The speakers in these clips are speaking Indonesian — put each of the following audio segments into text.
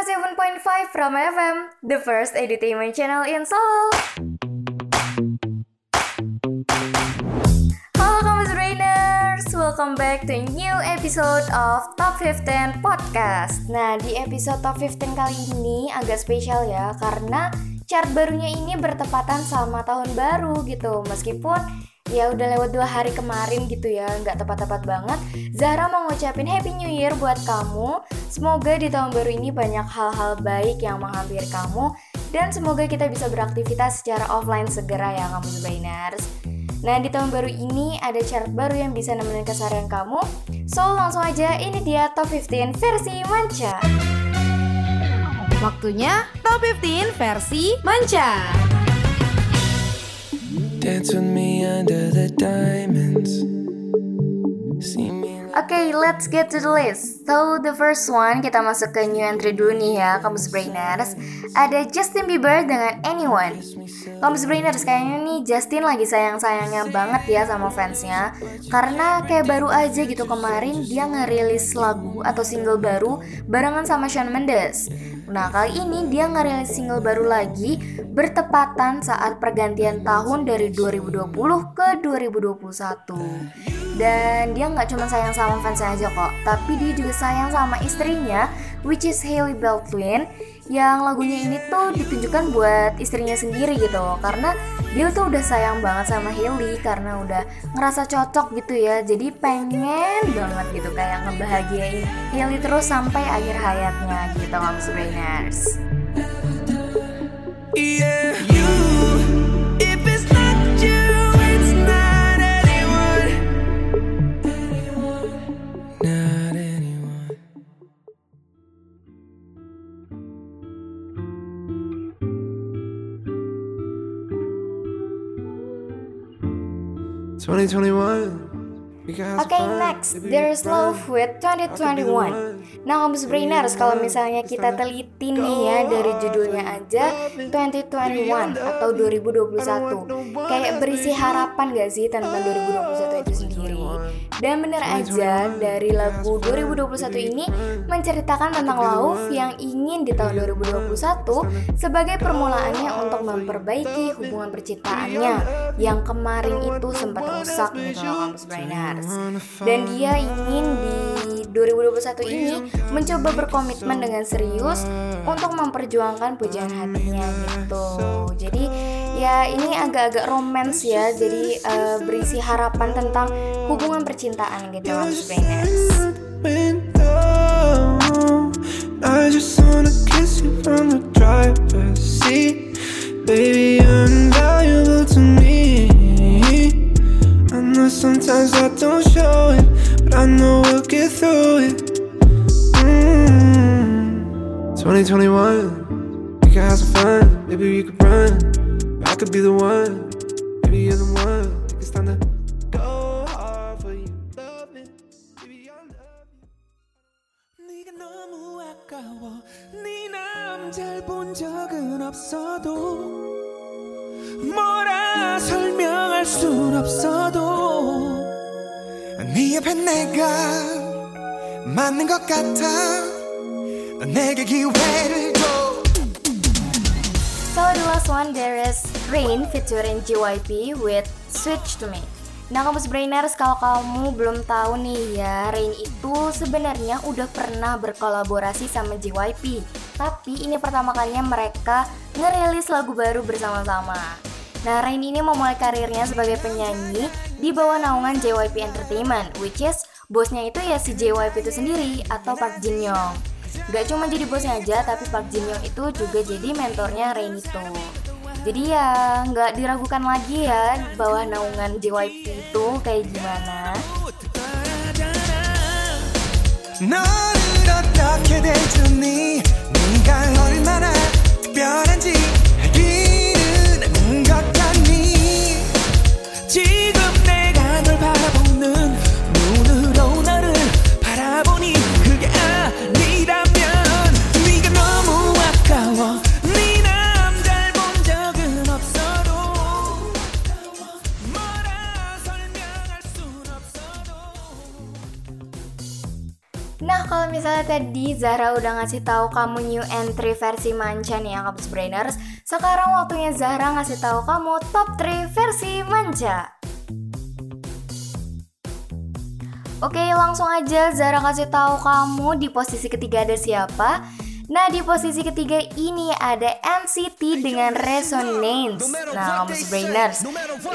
107.5 from FM, the first entertainment channel in Seoul. Halo kamu Brainers, welcome back to a new episode of Top 15 Podcast. Nah, di episode Top 15 kali ini agak spesial ya, karena chart barunya ini bertepatan sama tahun baru gitu. Meskipun ya udah lewat dua hari kemarin gitu ya, nggak tepat-tepat banget. Zahra mau ngucapin Happy New Year buat kamu. Semoga di tahun baru ini banyak hal-hal baik yang menghampiri kamu dan semoga kita bisa beraktivitas secara offline segera ya kamu Zubainers. Nah di tahun baru ini ada chart baru yang bisa nemenin keseharian kamu So langsung aja ini dia top 15 versi manca Waktunya Top 15 versi Manca. Okay, let's get to the list. So, the first one, kita masuk ke new entry dulu nih ya, kamu Brainers. Ada Justin Bieber dengan Anyone. Kamu Brainers, kayaknya nih Justin lagi sayang-sayangnya banget ya sama fansnya. Karena kayak baru aja gitu kemarin dia ngerilis lagu atau single baru barengan sama Shawn Mendes. Nah, kali ini dia ngerilis single baru lagi bertepatan saat pergantian tahun dari 2020 ke 2021 dan dia nggak cuma sayang sama fansnya aja kok tapi dia juga sayang sama istrinya which is Hailey Baldwin yang lagunya ini tuh ditunjukkan buat istrinya sendiri gitu. Karena dia tuh udah sayang banget sama Hailey karena udah ngerasa cocok gitu ya. Jadi pengen banget gitu kayak ngebahagiain Hailey terus sampai akhir hayatnya gitu Moms Yeah, you. If it's not Oke Okay, next, there's love with 2021. Nah, Om Brainers, kalau misalnya kita teliti nih ya dari judulnya aja 2021 atau 2021. Kayak berisi harapan gak sih tentang 2021 itu sendiri? Dan bener aja dari lagu 2021 ini menceritakan tentang love yang ingin di tahun 2021 sebagai permulaannya untuk memperbaiki hubungan percintaannya yang kemarin itu sempat rusak sama Kamus Brainers. Dan dia ingin di 2021 ini mencoba berkomitmen dengan serius untuk memperjuangkan pujian hatinya gitu. Jadi ya ini agak-agak romance ya. Jadi uh, berisi harapan tentang hubungan percintaan gitu, sometimes I don't show it But I know we'll get through it. Mm. 2021 We can have some fun. Maybe we could run I could be the one Maybe you're the one it's time to go hard for you Love me Baby, I love you 네가 너무 아까워 네 남잘 본 적은 없어도 뭐라 설명할 순 없어도 네 옆에 내가 맞는 것 같아 내게 기회를 줘 The last one there is Rain featuring JYP with Switch to Me. Nah kampus Brainers kalau kamu belum tahu nih ya Rain itu sebenarnya udah pernah berkolaborasi sama JYP Tapi ini pertama kalinya mereka ngerilis lagu baru bersama-sama. Nah Rain ini memulai karirnya sebagai penyanyi di bawah naungan JYP Entertainment Which is bosnya itu ya si JYP itu sendiri atau Park Jin Young Gak cuma jadi bosnya aja tapi Park Jin Young itu juga jadi mentornya Rain itu jadi ya nggak diragukan lagi ya bawah naungan JYP itu kayak gimana. Misalnya tadi Zahra udah ngasih tahu kamu new entry versi manca nih ya Kampus Brainers. Sekarang waktunya Zahra ngasih tahu kamu top 3 versi manca. Oke, langsung aja Zara kasih tahu kamu di posisi ketiga ada siapa. Nah, di posisi ketiga ini ada NCT dengan Resonance. Nah, kamu brainers,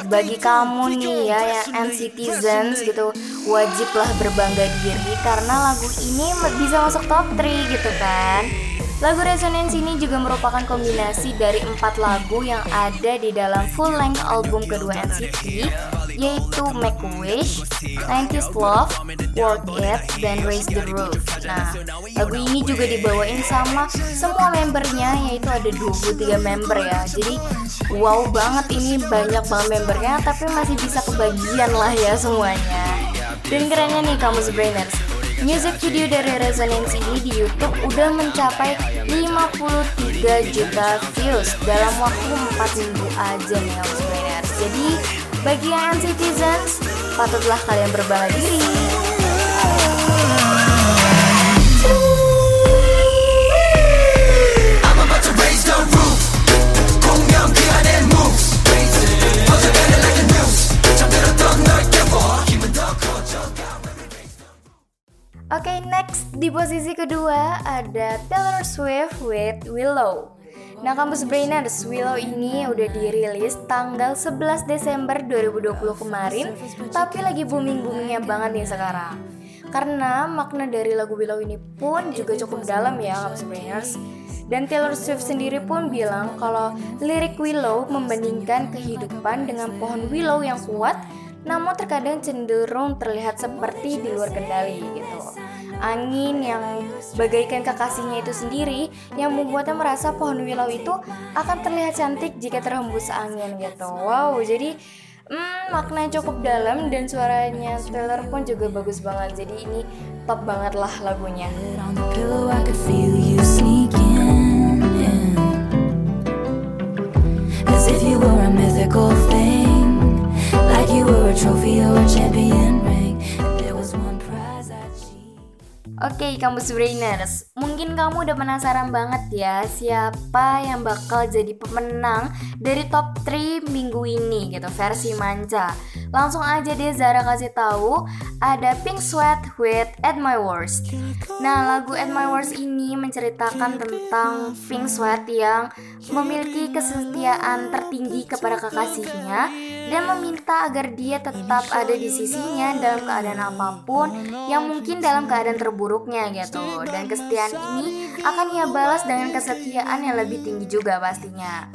bagi kamu nih ya yang NCTzens gitu, wajiblah berbangga diri karena lagu ini bisa masuk top 3 gitu kan. Lagu Resonance ini juga merupakan kombinasi dari empat lagu yang ada di dalam full length album kedua NCT yaitu Make a Wish, 90s Love, Work It, dan Raise the Roof. Nah, lagu ini juga dibawain sama semua membernya yaitu ada 23 member ya. Jadi wow banget ini banyak banget membernya tapi masih bisa kebagian lah ya semuanya. Dan kerennya nih kamu Brainers, Music video dari Resonance ini di YouTube udah mencapai 53 juta views dalam waktu 4 minggu aja nih Brainers. Jadi bagi yang citizens, patutlah kalian berbangga diri. Oke, okay, next di posisi kedua ada Taylor Swift with Willow. Nah, kampus Brainers Willow ini udah dirilis tanggal 11 Desember 2020 kemarin, tapi lagi booming-boomingnya banget nih sekarang. Karena makna dari lagu Willow ini pun juga cukup dalam ya kampus Brainers. Dan Taylor Swift sendiri pun bilang kalau lirik Willow membandingkan kehidupan dengan pohon willow yang kuat, namun terkadang cenderung terlihat seperti di luar kendali gitu angin yang bagaikan kekasihnya itu sendiri yang membuatnya merasa pohon willow itu akan terlihat cantik jika terhembus angin gitu. Wow, jadi hmm, maknanya cukup dalam dan suaranya Taylor pun juga bagus banget. Jadi ini top banget lah lagunya. As if you were a mythical thing, like you were a trophy or a champion ring. Oke, okay, kamu brainers, mungkin kamu udah penasaran banget ya siapa yang bakal jadi pemenang dari top 3 minggu ini gitu versi manca. Langsung aja deh Zara kasih tahu ada Pink Sweat with At My Worst. Nah, lagu At My Worst ini menceritakan tentang Pink Sweat yang memiliki kesetiaan tertinggi kepada kekasihnya dan meminta agar dia tetap ada di sisinya dalam keadaan apa pun yang mungkin dalam keadaan terburuknya gitu. Dan kesetiaan ini akan ia balas dengan kesetiaan yang lebih tinggi juga pastinya.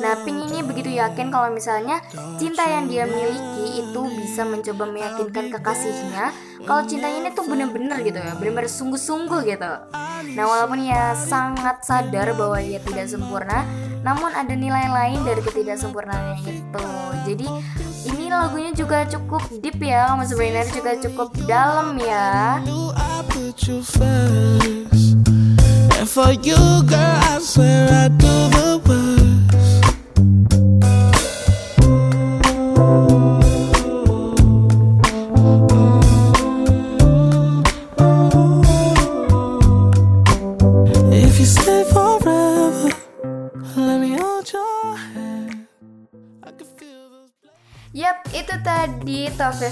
Nah Pink ini begitu yakin kalau misalnya cinta yang dia miliki itu bisa mencoba meyakinkan kekasihnya kalau cintanya ini tuh bener-bener gitu ya bener-bener sungguh-sungguh gitu. Nah walaupun ia sangat sadar bahwa ia tidak sempurna namun ada nilai lain dari ketidaksempurnaannya itu. Jadi ini lagunya juga cukup deep ya Mas sebenarnya juga cukup dalam ya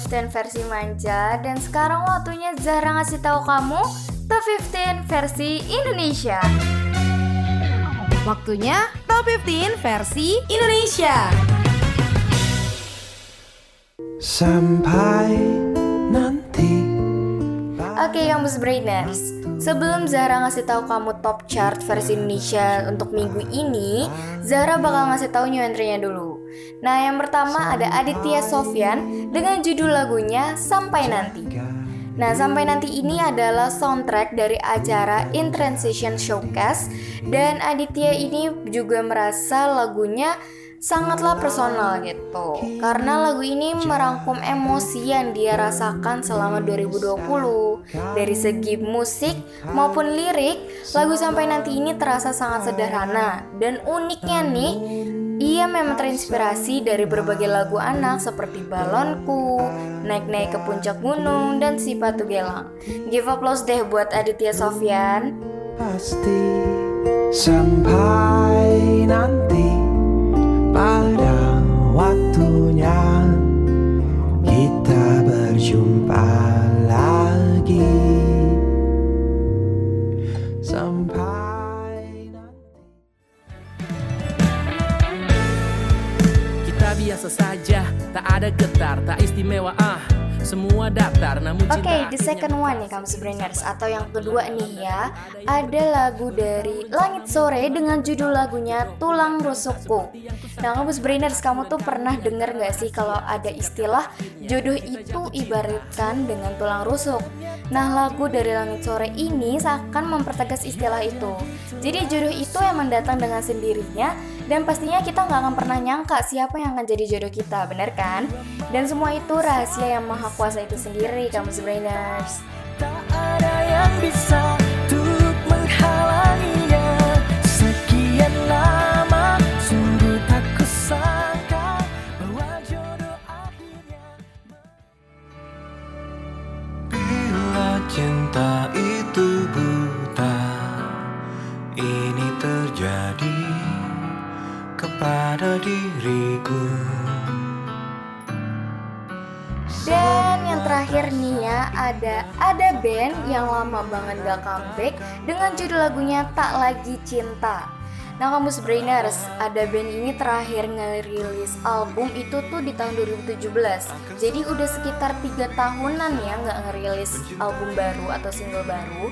top 15 versi manja dan sekarang waktunya Zara ngasih tahu kamu top 15 versi Indonesia. Waktunya top 15 versi Indonesia. Sampai nanti. Oke, okay, Kampus Brainers. Sebelum Zara ngasih tahu kamu top chart versi Indonesia untuk minggu ini, Zara bakal ngasih tahu new entry-nya dulu. Nah, yang pertama ada Aditya Sofyan dengan judul lagunya Sampai Nanti. Nah, Sampai Nanti ini adalah soundtrack dari acara In Transition Showcase dan Aditya ini juga merasa lagunya sangatlah personal gitu karena lagu ini merangkum emosi yang dia rasakan selama 2020 dari segi musik maupun lirik lagu sampai nanti ini terasa sangat sederhana dan uniknya nih ia memang terinspirasi dari berbagai lagu anak seperti Balonku, Naik-naik ke puncak gunung, dan Si Patu Gelang. Give applause deh buat Aditya Sofyan. Pasti sampai nanti pada waktunya Namun Oke, cinta the second one nih kamu Brainers atau yang kedua nih ya. Ada lagu dari Langit Sore dengan judul lagunya Tulang Rusukku. Nah kamu Brainers, kamu tuh pernah denger gak sih kalau ada istilah jodoh itu ibaratkan dengan tulang rusuk? Nah lagu dari Langit Sore ini seakan mempertegas istilah itu. Jadi jodoh itu emang datang dengan sendirinya dan pastinya kita nggak akan pernah nyangka siapa yang akan jadi jodoh kita, bener kan? Dan semua itu rahasia yang maha kuasa itu sendiri, kamu Brainers. Tak ada yang bisa kepada diriku. Dan yang terakhir nih ya, ada ada band yang lama banget gak comeback dengan judul lagunya Tak Lagi Cinta. Nah kamu Brainers, ada band ini terakhir ngerilis album itu tuh di tahun 2017 Jadi udah sekitar 3 tahunan ya nggak ngerilis album baru atau single baru.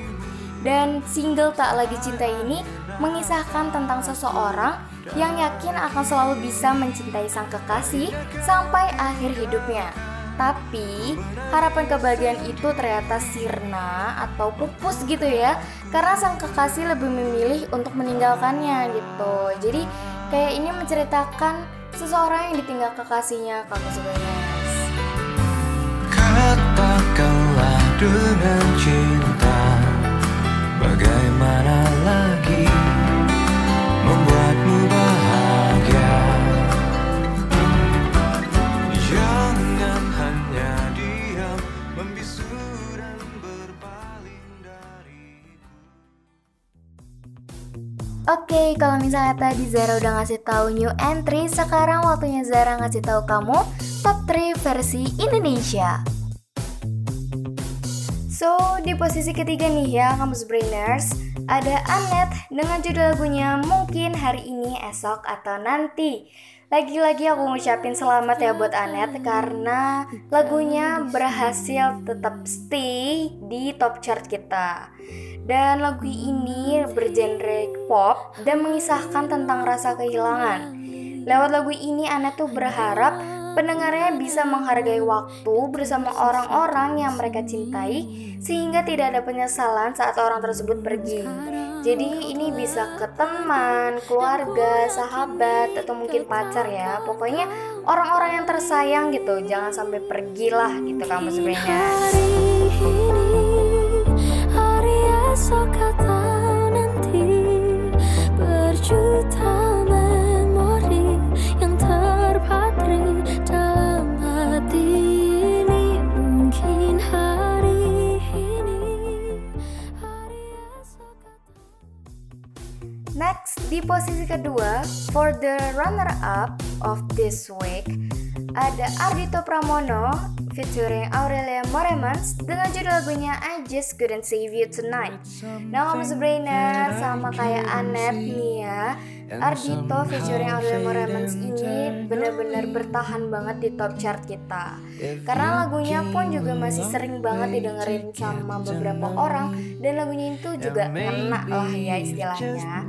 Dan single Tak Lagi Cinta ini mengisahkan tentang seseorang yang yakin akan selalu bisa mencintai sang kekasih sampai akhir hidupnya. Tapi harapan kebahagiaan itu ternyata sirna atau pupus gitu ya Karena sang kekasih lebih memilih untuk meninggalkannya gitu. Jadi kayak ini menceritakan seseorang yang ditinggal kekasihnya Kamu sebenarnya Katakanlah dengan cinta Bagaimana lagi Membuatmu Oke, kalau misalnya tadi Zara udah ngasih tahu new entry, sekarang waktunya Zara ngasih tahu kamu top 3 versi Indonesia. So, di posisi ketiga nih ya, kamu Brainers, ada Anet dengan judul lagunya Mungkin Hari Ini, Esok, atau Nanti. Lagi-lagi aku ngucapin selamat ya buat Anet karena lagunya berhasil tetap stay di top chart kita. Dan lagu ini bergenre pop dan mengisahkan tentang rasa kehilangan. Lewat lagu ini Anet tuh berharap pendengarnya bisa menghargai waktu bersama orang-orang yang mereka cintai sehingga tidak ada penyesalan saat orang tersebut pergi. Jadi ini bisa ke teman, keluarga, sahabat, atau mungkin pacar ya. Pokoknya orang-orang yang tersayang gitu, jangan sampai pergilah gitu kamu sebenarnya. Hari ini, hari esok posisi kedua, for the runner-up of this week, ada Ardito Pramono featuring Aurelia Moremans dengan judul lagunya I Just Couldn't Save You Tonight. Nah, kamu sebenarnya sama kayak Anet nih ya. Ardito featuring Aurelia Moremans ini benar-benar bertahan banget di top chart kita. Karena lagunya pun juga masih sering banget didengerin sama beberapa orang dan lagunya itu juga ngena lah ya istilahnya.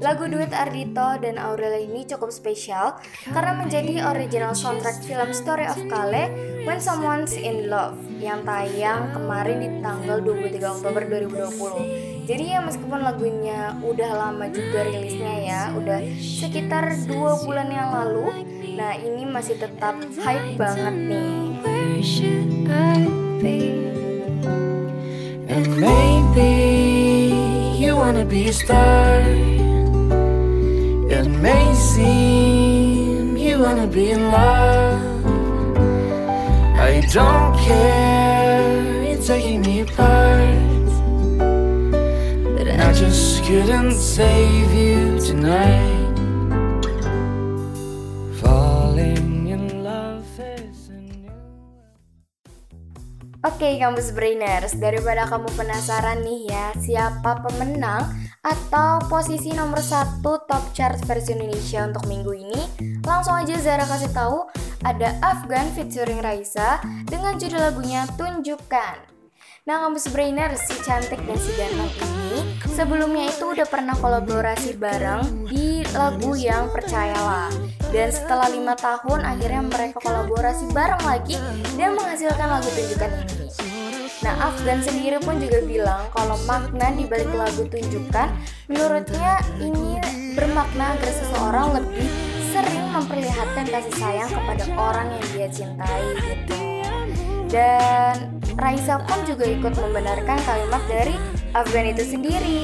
Lagu duet Ardito dan Aurelia ini cukup spesial karena menjadi original soundtrack film Story of Kale When Someone's in Love yang tayang kemarin di tanggal 23 Oktober 2020. Jadi ya meskipun lagunya udah lama juga rilisnya ya, udah sekitar dua bulan yang lalu, nah ini masih tetap hype banget nih. Be a star. It may seem you wanna be in love. Don't care, you're taking me apart. But I just couldn't save you tonight. Oke kampus brainers, daripada kamu penasaran nih ya siapa pemenang atau posisi nomor satu top chart versi Indonesia untuk minggu ini, langsung aja Zara kasih tahu ada Afgan featuring Raisa dengan judul lagunya Tunjukkan. Nah kampus brainers, si cantik dan si ganteng ini sebelumnya itu udah pernah kolaborasi bareng di lagu yang Percayalah. Dan setelah lima tahun akhirnya mereka kolaborasi bareng lagi dan menghasilkan lagu Tunjukkan ini. Nah, Afgan sendiri pun juga bilang kalau makna di balik lagu Tunjukkan menurutnya ini bermakna agar seseorang lebih sering memperlihatkan kasih sayang kepada orang yang dia cintai gitu. Dan Raisa pun juga ikut membenarkan kalimat dari Afgan itu sendiri.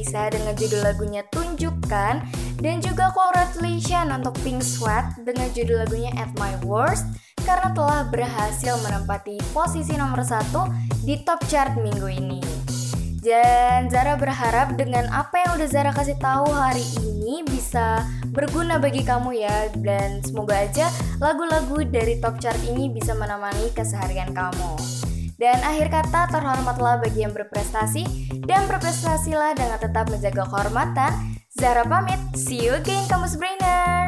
Raisa dengan judul lagunya Tunjukkan dan juga congratulations untuk Pink Sweat dengan judul lagunya At My Worst karena telah berhasil menempati posisi nomor satu di top chart minggu ini. Dan Zara berharap dengan apa yang udah Zara kasih tahu hari ini bisa berguna bagi kamu ya dan semoga aja lagu-lagu dari top chart ini bisa menemani keseharian kamu. Dan akhir kata terhormatlah bagi yang berprestasi dan berprestasilah dengan tetap menjaga kehormatan. Zara pamit, see you again kamus brainer.